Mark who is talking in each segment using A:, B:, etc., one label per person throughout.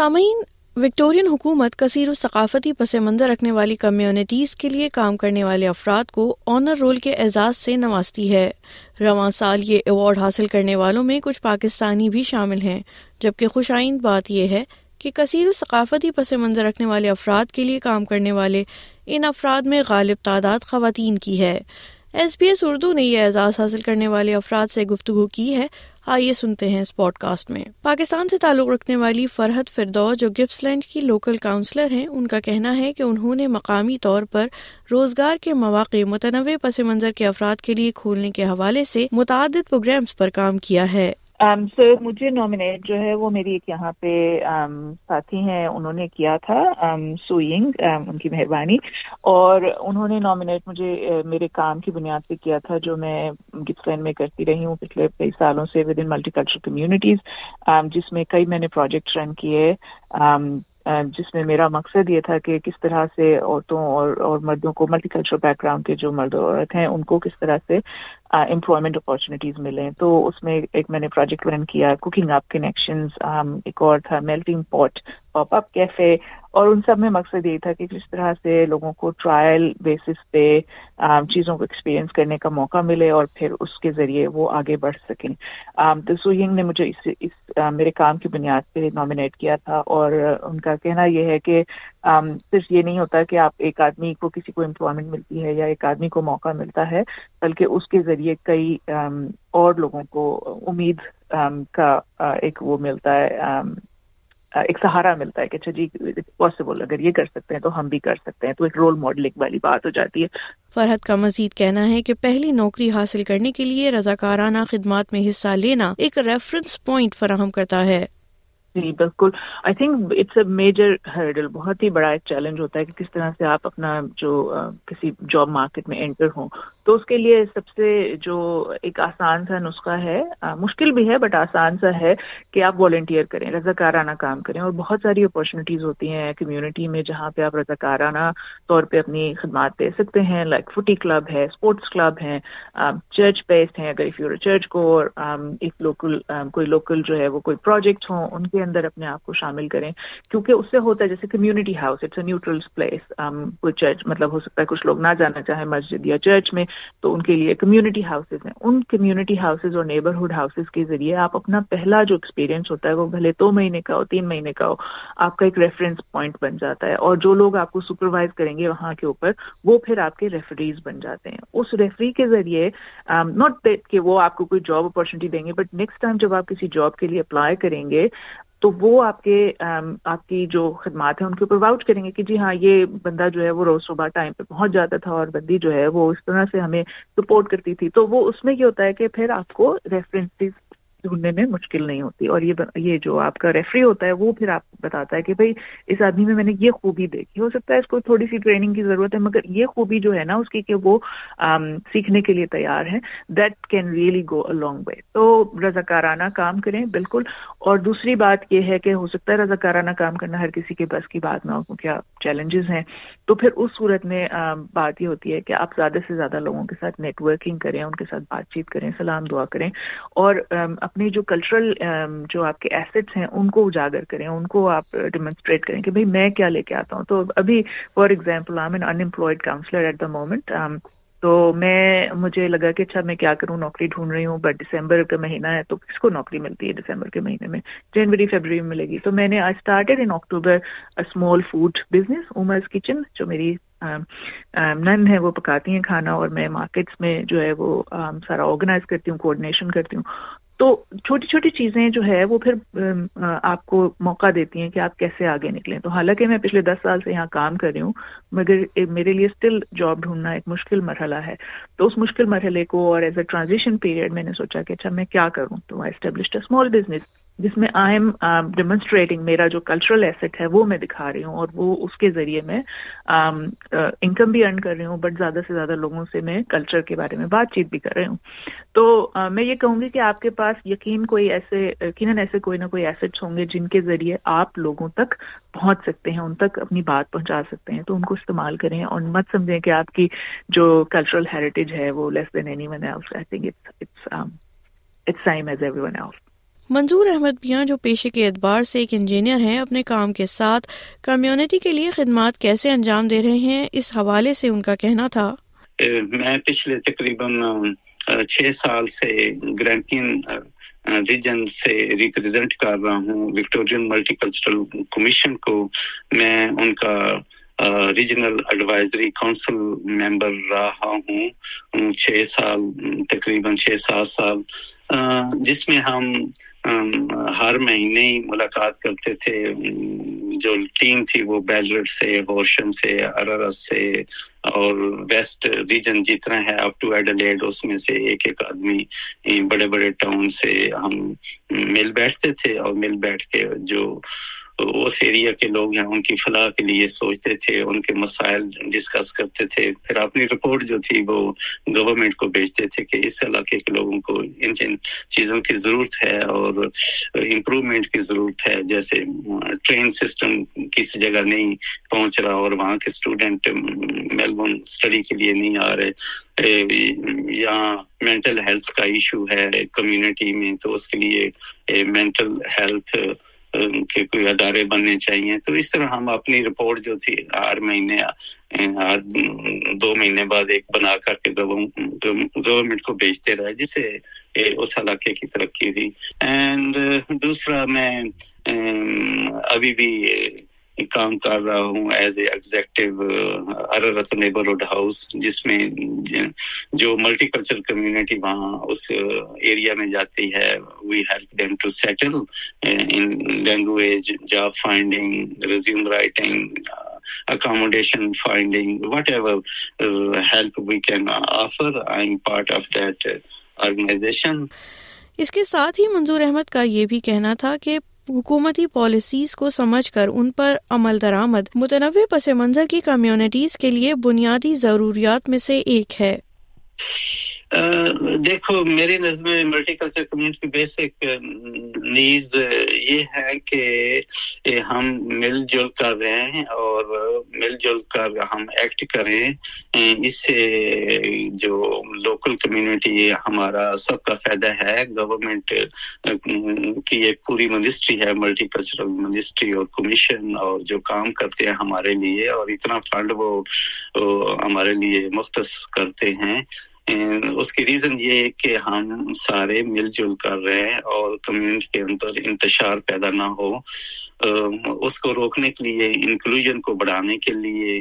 A: سامعین، وکٹورین حکومت کثیر و ثقافتی پس منظر رکھنے والی کمیونٹیز کے لیے کام کرنے والے افراد کو آنر رول کے اعزاز سے نوازتی ہے۔ رواں سال یہ ایوارڈ حاصل کرنے والوں میں کچھ پاکستانی بھی شامل ہیں۔ جبکہ خوش آئند بات یہ ہے کہ کثیر و ثقافتی پس منظر رکھنے والے افراد کے لیے کام کرنے والے ان افراد میں غالب تعداد خواتین کی ہے۔ ایس بی ایس اردو نے یہ اعزاز حاصل کرنے والے افراد سے گفتگو کی ہے۔ آئیے سنتے ہیں اس پوڈ کاسٹ میں۔ پاکستان سے تعلق رکھنے والی فرحت فردو جو گپس لینڈ کی لوکل کاؤنسلر ہیں، ان کا کہنا ہے کہ انہوں نے مقامی طور پر روزگار کے مواقع متنوع پس منظر کے افراد کے لیے کھولنے کے حوالے سے متعدد پروگرامز پر کام کیا ہے۔
B: سر um, مجھے نامنیٹ جو ہے وہ میری ایک یہاں پہ um, ساتھی ہیں انہوں نے کیا تھا um, سوئنگ um, ان کی مہربانی۔ اور انہوں نے نامنیٹ مجھے uh, میرے کام کی بنیاد پہ کیا تھا جو میں گپسلینڈ میں کرتی رہی ہوں پچھلے کئی سالوں سے with in multicultural communities جس میں کئی میں نے پروجیکٹ رن کیے um، Um, جس میں میرا مقصد یہ تھا کہ کس طرح سے عورتوں اور اور مردوں کو ملٹی کلچرل بیک گراؤنڈ کے جو مرد عورت ہیں، ان کو کس طرح سے امپلائمنٹ اپارچونیٹیز ملیں تو اس میں ایک میں نے پروجیکٹ رن کیا کوکنگ اپ کنیکشنز ایک اور تھا میلٹنگ پاٹ پاپ اپ کیفے اور ان سب میں مقصد یہی تھا کہ کس طرح سے لوگوں کو ٹرائل بیسس پہ چیزوں کو ایکسپیرئنس کرنے کا موقع ملے اور پھر اس کے ذریعے وہ آگے بڑھ سکیں۔ تو سوئنگ نے مجھے اس اس میرے کام کی بنیاد پہ نامنیٹ کیا تھا اور ان کا کہنا یہ ہے کہ صرف یہ نہیں ہوتا کہ آپ ایک آدمی کو کسی کو امپلائمنٹ ملتی ہے یا ایک آدمی کو موقع ملتا ہے، بلکہ اس کے ذریعے کئی اور لوگوں کو امید کا ایک وہ ملتا ہے ایک سہارا ملتا ہے کہ اچھا جی پاسبل اگر یہ کر سکتے ہیں تو ہم بھی کر سکتے ہیں، تو ایک رول ماڈلنگ والی بات ہو جاتی ہے۔
A: فرحت کا مزید کہنا ہے کہ پہلی نوکری حاصل کرنے کے لیے رضاکارانہ خدمات میں حصہ لینا ایک ریفرنس پوائنٹ فراہم کرتا ہے۔
B: جی بالکل۔ I think it's a major hurdle بہت ہی بڑا ایک چیلنج ہوتا ہے کہ کس طرح سے آپ اپنا جو کسی جاب مارکیٹ میں انٹر ہوں۔ تو اس کے لیے سب سے جو ایک آسان سا نسخہ ہے مشکل بھی ہے بٹ آسان سا ہے کہ آپ والنٹیئر کریں، رضاکارانہ کام کریں۔ اور بہت ساری اپارچونیٹیز ہوتی ہیں کمیونٹی میں جہاں پہ آپ رضاکارانہ طور پہ اپنی خدمات دے سکتے ہیں۔ لائک فوٹی کلب ہے اسپورٹس کلب ہیں چرچ بیسڈ ہیں۔ اگر اف یور چرچ کو اور ایک لوکل کوئی لوکل جو ہے وہ کوئی پروجیکٹ ہوں، ان کے اندر اپنے آپ کو شامل کریں، کیونکہ اس سے ہوتا ہے جیسے community house it's a neutral place کوئی چرچ مطلب ہو سکتا ہے کچھ لوگ نہ جانا چاہیں مسجد یا چرچ میں، تو ان کے لیے کمیونٹی ہاؤسز ہیں۔ ان کمیونٹی ہاؤسز اور نیبرہڈ ہاؤسز کے ذریعے آپ اپنا پہلا جو ایکسپیرینس ہوتا ہے، وہ بھلے دو مہینے کا ہو، تین مہینے کا ہو، آپ کا ایک ریفرنس پوائنٹ بن جاتا ہے۔ اور جو لوگ آپ کو سپروائز کریں گے وہاں کے اوپر، وہ پھر آپ کے ریفریز بن جاتے ہیں۔ اس ریفری کے ذریعے um، ناٹ کہ وہ آپ کو کوئی جاب اپارچونیٹی دیں گے بٹ نیکسٹ ٹائم جب آپ کسی جاب کے لیے اپلائی کریں گے تو وہ آپ کے آپ کی جو خدمات ہیں ان کے اوپر واؤچ کریں گے کہ جی ہاں یہ بندہ جو ہے وہ روز صبح ٹائم پہ پہنچ جاتا تھا اور بندی جو ہے وہ اس طرح سے ہمیں سپورٹ کرتی تھی۔ تو وہ اس میں یہ ہوتا ہے کہ پھر آپ کو ریفرنس ڈھونڈنے میں مشکل نہیں ہوتی اور یہ یہ جو آپ کا ریفری ہوتا ہے وہ پھر آپ بتاتا ہے کہ بھائی اس آدمی میں میں نے یہ خوبی دیکھی۔ ہو سکتا ہے اس کو تھوڑی سی ٹریننگ کی ضرورت ہے، مگر یہ خوبی جو ہے نا اس کی کہ وہ سیکھنے کے لیے تیار ہے۔ That can really go a long way تو رضاکارانہ کام کریں، بالکل۔ اور دوسری بات یہ ہے کہ ہو سکتا ہے رضاکارانہ کام کرنا ہر کسی کے بس کی بات نہ ہو کیا چیلنجز ہیں۔ تو پھر اس صورت میں بات یہ ہوتی ہے کہ آپ زیادہ سے زیادہ لوگوں کے ساتھ نیٹ ورکنگ کریں، ان کے ساتھ بات چیت کریں، سلام دعا کریں، اور اپنے جو کلچرل جو آپ کے ایسٹس ہیں، ان کو اجاگر کریں، ان کو آپ ڈیمونسٹریٹ کریں کہ بھائی میں کیا لے کے آتا ہوں۔ تو ابھی for example I am unemployed councillor at the moment تو میں، مجھے لگا کہ اچھا میں کیا کروں، نوکری ڈھونڈ رہی ہوں بٹ دسمبر کا مہینہ ہے تو کس کو نوکری ملتی ہے دسمبر کے مہینے میں؟ جنوری فیبرری میں ملے گی۔ تو میں نے I started in October small food business Umar's kitchen جو میری نن ہے وہ پکاتی ہیں کھانا اور میں مارکیٹس میں جو ہے وہ سارا آرگنائز کرتی ہوں کوآڈینیشن کرتی ہوں۔ تو چھوٹی چھوٹی چیزیں جو ہے وہ پھر آپ کو موقع دیتی ہیں کہ آپ کیسے آگے نکلیں۔ تو حالانکہ میں پچھلے دس سال سے یہاں کام کر رہی ہوں، مگر میرے لیے اسٹل جاب ڈھونڈنا ایک مشکل مرحلہ ہے۔ تو اس مشکل مرحلے کو اور ایز اے ٹرانزیشن پیریڈ میں نے سوچا کہ اچھا میں کیا کروں؟ تو I established a small business جس میں آئی ایم ڈیمونسٹریٹنگ میرا جو کلچرل ایسٹ ہے وہ میں دکھا رہی ہوں اور وہ اس کے ذریعے میں um, uh, انکم بھی ارن کر رہی ہوں بٹ زیادہ سے زیادہ لوگوں سے میں کلچر کے بارے میں بات چیت بھی کر رہی ہوں۔ تو uh, میں یہ کہوں گی کہ آپ کے پاس یقین کوئی ایسے، یقیناً ایسے کوئی نہ کوئی ایسٹس ہوں گے جن کے ذریعے آپ لوگوں تک پہنچ سکتے ہیں، ان تک اپنی بات پہنچا سکتے ہیں۔ تو ان کو استعمال کریں اور مت سمجھیں کہ آپ کی جو کلچرل ہیریٹیج ہے وہ less than anyone else I think it's it's same as everyone else
A: Manzoor Ahmed Mian جو پیشے کے اعتبار سے ایک انجینئر ہیں، اپنے کام کے ساتھ کمیونٹی کے لیے خدمات کیسے انجام دے رہے ہیں، اس حوالے سے ان کا کہنا تھا۔
C: میں پچھلے تقریباً چھ سال سے گرینٹین ریجن سے ریپرزینٹ کر رہا ہوں، وکٹورین ملٹی کلچرل کمیشن کو۔ میں ان کا ریجنل ایڈوائزری کونسل ممبر رہا ہوں۔ چھ سال، تقریباً چھ سات سال جس میں ہم ہر مہینے ہی ملاقات کرتے تھے۔ جو ٹیم تھی وہ بیلر سے، ہورشم سے اررس سے اور ویسٹ ریجن جتنا ہے، اپ ٹو ایڈلیڈ، اس میں سے ایک ایک آدمی، بڑے بڑے ٹاؤن سے ہم مل بیٹھتے تھے اور مل بیٹھ کے جو اس ایریا کے لوگ ہیں ان کی فلاح کے لیے سوچتے تھے، ان کے مسائل ڈسکس کرتے تھے۔ پھر اپنی رپورٹ جو تھی وہ گورنمنٹ کو بھیجتے تھے کہ اس علاقے کے لوگوں کو ان جن چیزوں کی ضرورت ہے اور امپرومنٹ کی ضرورت ہے۔ جیسے ٹرین سسٹم کسی جگہ نہیں پہنچ رہا اور وہاں کے اسٹوڈینٹ میلبورن اسٹڈی کے لیے نہیں آ رہے۔ یا مینٹل ہیلتھ کا ایشو ہے کمیونٹی میں، تو اس کے لیے مینٹل ہیلتھ کے کوئی ادارے بننے چاہیے۔ تو اس طرح ہم اپنی رپورٹ جو تھی ہر مہینے ہر دو مہینے بعد ایک بنا کر کے گورنمنٹ کو بھیجتے رہے جس سے اس علاقے کی ترقی ہوئی اینڈ دوسرا میں ابھی بھی کام کر رہا ہوں ایز اے ایگزیکٹو اررت نیبرہڈ ہاؤس جس میں جو ملٹی کلچرل کمیونٹی وہاں اس ایریا میں جاتی ہے. We help them to settle in language job finding resume writing accommodation finding whatever help we can offer I am part of that organisation
A: اس کے ساتھ ہی منظور احمد کا یہ بھی کہنا تھا کہ حکومتی پالیسیز کو سمجھ کر ان پر عمل درآمد متنوع پس منظر کی کمیونٹیز کے لیے بنیادی ضروریات میں سے ایک ہے۔
C: دیکھو میری نظر میں multi culture community basic needs یہ ہے کہ ہم مل جل کر رہے ہیں اور مل جل کر ہم ایکٹ کریں۔ اس سے جو لوکل کمیونٹی ہمارا سب کا فائدہ ہے۔ گورنمنٹ کی ایک پوری منسٹری ہے ملٹی کلچرل منسٹری اور کمیشن اور جو کام کرتے ہیں ہمارے لیے اور اتنا فنڈ وہ ہمارے لیے مختص کرتے ہیں۔ اس کی ریزن یہ ہے کہ ہم سارے مل جل کر رہے ہیں اور کمیونٹی کے اندر انتشار پیدا نہ ہو۔ اس کو روکنے کے لیے انکلوژن کو بڑھانے کے لیے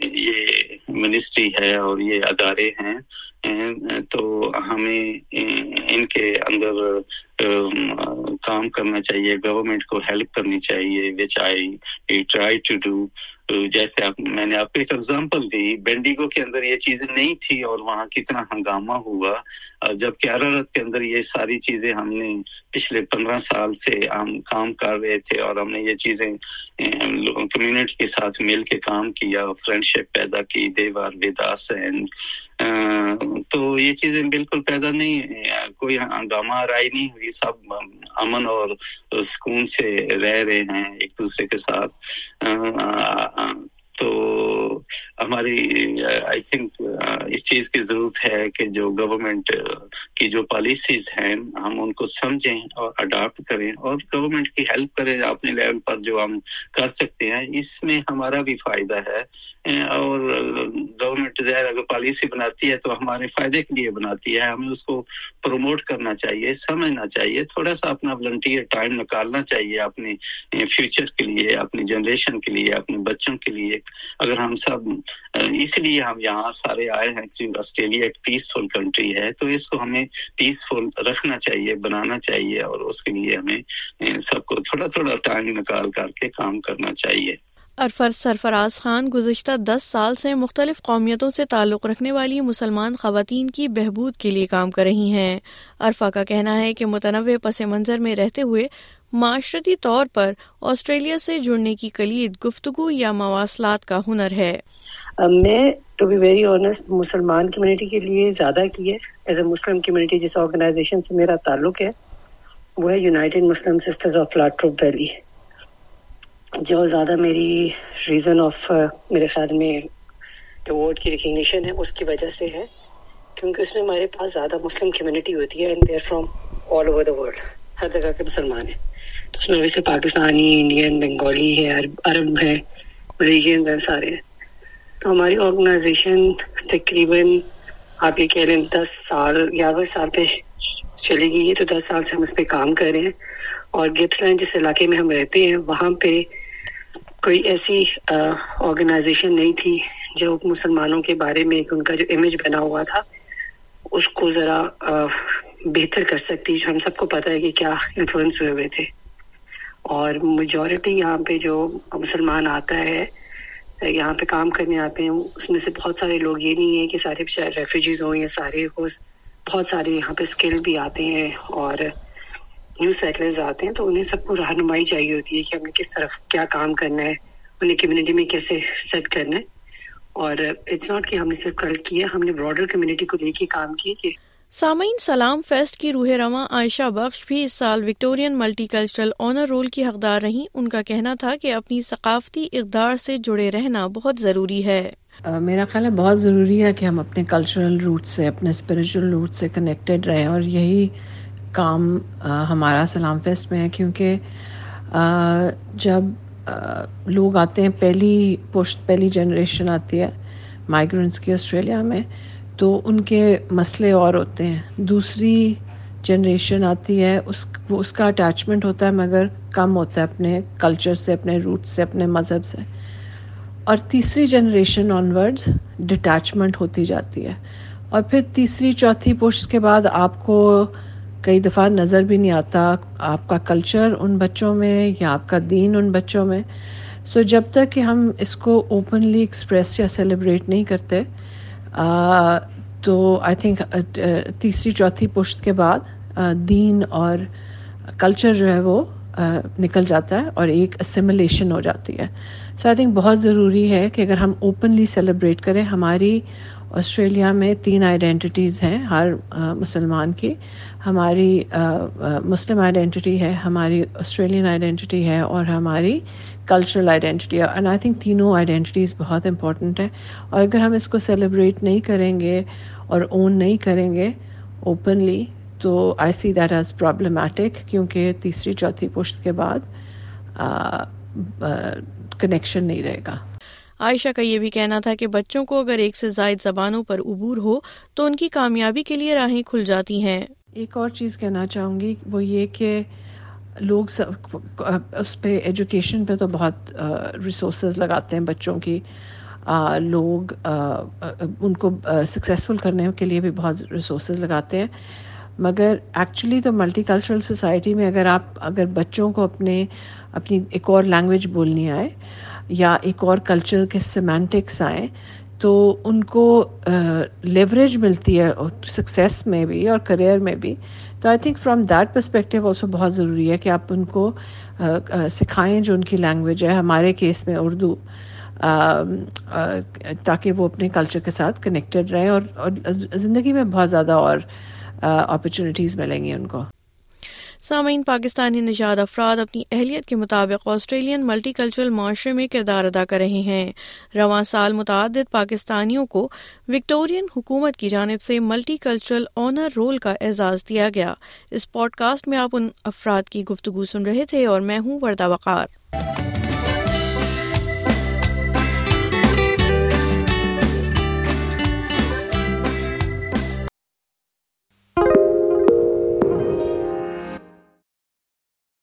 C: یہ منسٹری ہے اور یہ ادارے ہیں۔ تو ہمیں، ان کے اندر کام کرنا چاہیے گورنمنٹ کو ہیلپ کرنی چاہیے which I try to do جیسے آپ، میں نے آپ کو ایک ایگزامپل دی، بینڈیگو کے اندر یہ چیزیں نہیں تھی اور وہاں کتنا ہنگامہ ہوا۔ جبکہ ارارت کے اندر یہ ساری چیزیں ہم نے پچھلے پندرہ سال سے ہم کام کر رہے تھے اور ہم نے یہ چیزیں کمیونٹی کے ساتھ مل کے کام کیا فرینڈ شپ پیدا کی، دیوار، وداس اینڈ تو یہ چیزیں بالکل پیدا نہیں کوئی ہنگامہ رائی نہیں ہوئی، سب امن اور سکون سے رہ رہے ہیں ایک دوسرے کے ساتھ۔ تو ہماری، آئی تھنک اس چیز کی ضرورت ہے کہ جو گورنمنٹ کی جو پالیسیز ہیں، ہم ان کو سمجھیں اور اڈاپٹ کریں اور گورنمنٹ کی ہیلپ کریں اپنے لیول پر جو ہم کر سکتے ہیں۔ اس میں ہمارا بھی فائدہ ہے۔ اور گورنمنٹ ظاہر اگر پالیسی بناتی ہے تو ہمارے فائدے کے لیے بناتی ہے۔ ہمیں اس کو پروموٹ کرنا چاہیے، سمجھنا چاہیے، تھوڑا سا اپنا ولنٹیئر ٹائم نکالنا چاہیے اپنے فیوچر کے لیے، اپنی جنریشن کے لیے، اپنے بچوں کے لیے۔ اگر ہم سب، اس لیے ہم یہاں سارے آئے ہیں کہ آسٹریلیا ایک پیسفل کنٹری ہے، تو اس کو ہمیں پیسفل رکھنا چاہیے، بنانا چاہیے اور اس کے لیے ہمیں سب کو تھوڑا تھوڑا ٹائم نکال کر کے کام کرنا چاہیے۔
A: ارفر سرفراز خان گزشتہ دس سال سے مختلف قومیتوں سے تعلق رکھنے والی مسلمان خواتین کی بہبود کے لیے کام کر رہی ہیں۔ ارفا کا کہنا ہے کہ متنوع پس منظر میں رہتے ہوئے معاشرتی طور پر آسٹریلیا سے جڑنے کی کلید، گفتگو یا مواصلات کا ہنر ہے۔
D: میں ٹو بی ویری آنےسٹ مسلمان کمیونٹی کے لیے زیادہ کی ہے۔ ایز اے مسلم کمیونٹی جس آرگنائزیشن سے میرا تعلق ہے، وہ ہے United Muslim Sisters of Latrobe Valley جو زیادہ میری ریزن آف uh, میرے خیال میں ایوارڈ کی ریکگنیشن ہے، اس کی وجہ سے ہے کیونکہ اس میں ہمارے پاس زیادہ مسلم کمیونٹی ہوتی ہے and they're from all over the world ہر جگہ کے مسلمان ہیں۔ تو اس میں ویسے پاکستانی انڈین بنگالی ہے عرب ہے ریجنز ہیں، سارے ہیں۔ تو ہماری آرگنائزیشن تقریباً آپ یہ کہہ لیں دس سال، گیارہویں سال پہ چلی گئی ہے۔ تو دس سال سے ہم اس پہ کام کر رہے ہیں اور گپس لائن جس علاقے میں ہم رہتے ہیں، وہاں پہ کوئی ایسی آرگنائزیشن نہیں تھی جو مسلمانوں کے بارے میں ان کا جو امیج بنا ہوا تھا، اس کو ذرا بہتر کر سکتی، جو ہم سب کو پتہ ہے کہ کیا انفلوئنس ہوئے ہوئے تھے۔ اور میجورٹی یہاں پہ جو مسلمان آتا ہے، یہاں پہ کام کرنے آتے ہیں، اس میں سے بہت سارے لوگ یہ نہیں ہیں کہ سارے ریفیوجیز ہوں یا سارے بہت سارے یہاں پہ اسکل بھی آتے ہیں اور نیو سیٹلرز آتے ہیں تو انہیں سب کو رہنمائی چاہیے ہوتی ہے کہ ہم نے کس طرف کیا کام کرنا ہے انہیں کمیونٹی میں کیسے سیٹ کرنا ہے۔ اور اٹس ناٹ کہ ہم نے صرف کل کیا ہم نے براڈر کمیونٹی کو لے کے کام کیا کہ
A: سامعین سلام فیسٹ کی روح رواں عائشہ بخش بھی اس سال Victorian multi cultural honour roll کی حقدار رہیں۔ ان کا کہنا تھا کہ اپنی ثقافتی اقدار سے جڑے رہنا بہت ضروری ہے۔
E: میرا خیال ہے بہت ضروری ہے کہ ہم اپنے کلچرل روٹ سے اپنے اسپریچل روٹ سے کنیکٹیڈ رہیں اور یہی کام ہمارا سلام فیسٹ میں ہے، کیونکہ جب لوگ آتے ہیں، پہلی پوسٹ پہلی جنریشن آتی ہے مائیگرنٹس کی آسٹریلیا میں، تو ان کے مسئلے اور ہوتے ہیں۔ دوسری جنریشن آتی ہے، اس، وہ اس کا اٹیچمنٹ ہوتا ہے، مگر کم ہوتا ہے اپنے کلچر سے، اپنے روٹ سے، اپنے مذہب سے۔ اور تیسری جنریشن آن ورڈز ڈٹیچمنٹ ہوتی جاتی ہے۔ اور پھر تیسری، چوتھی پوسٹ کے بعد آپ کو کئی دفعہ نظر بھی نہیں آتا آپ کا کلچر ان بچوں میں یا آپ کا دین ان بچوں میں۔ سو جب تک کہ ہم اس کو اوپنلی ایکسپریس یا سیلیبریٹ نہیں کرتے تو آئی تھنک تیسری، چوتھی پشت کے بعد دین اور کلچر جو ہے وہ نکل جاتا ہے اور ایک اسیملیشن ہو جاتی ہے۔ سو آئی تھنک بہت ضروری ہے کہ اگر ہم اوپنلی سیلیبریٹ کریں، ہماری آسٹریلیا میں تین آئیڈینٹیز ہیں ہر مسلمان کی ہماری مسلم آئیڈینٹی ہے، ہماری آسٹریلین آئیڈینٹی ہے اور ہماری کلچرل آئیڈینٹی ہے۔ اینڈ آئی تھنک تینوں آئیڈینٹیز بہت امپورٹنٹ ہیں۔ اور اگر ہم اس کو سیلیبریٹ نہیں کریں گے اور اون نہیں کریں گے اوپنلی تو I see that as problematic کیونکہ تیسری، چوتھی پشت کے بعد کنیکشن نہیں رہے گا۔
A: عائشہ کا یہ بھی کہنا تھا کہ بچوں کو اگر ایک سے زائد زبانوں پر عبور ہو تو ان کی کامیابی کے لیے راہیں کھل جاتی ہیں۔
E: ایک اور چیز کہنا چاہوں گی، وہ یہ کہ لوگ سب، اس پہ ایجوکیشن پہ تو بہت ریسورسز لگاتے ہیں بچوں کی۔ لوگ ان کو سکسیزفل کرنے کے لیے بھی بہت ریسورسز لگاتے ہیں۔ مگر ایکچولی تو ملٹی کلچرل سوسائٹی میں اگر آپ، اگر بچوں کو اپنے، اپنی ایک اور لینگویج بولنی آئے یا ایک اور کلچر کے سیمینٹکس آئیں تو ان کو لیوریج ملتی ہے سکسیس میں بھی اور کریئر میں بھی۔ تو I think from that perspective also بہت ضروری ہے کہ آپ ان کو سکھائیں جو ان کی لینگویج ہے، ہمارے کیس میں اردو تاکہ وہ اپنے کلچر کے ساتھ کنیکٹیڈ رہیں اور زندگی میں بہت زیادہ اور اپرچونیٹیز ملیں گی ان کو۔
A: سامعین، پاکستانی نژاد افراد اپنی اہلیت کے مطابق آسٹریلین ملٹی کلچرل معاشرے میں کردار ادا کر رہے ہیں۔ رواں سال متعدد پاکستانیوں کو وکٹورین حکومت کی جانب سے ملٹی کلچرل آنر رول کا اعزاز دیا گیا۔ اس پوڈ کاسٹ میں آپ ان افراد کی گفتگو سن رہے تھے اور میں ہوں وردہ وقار۔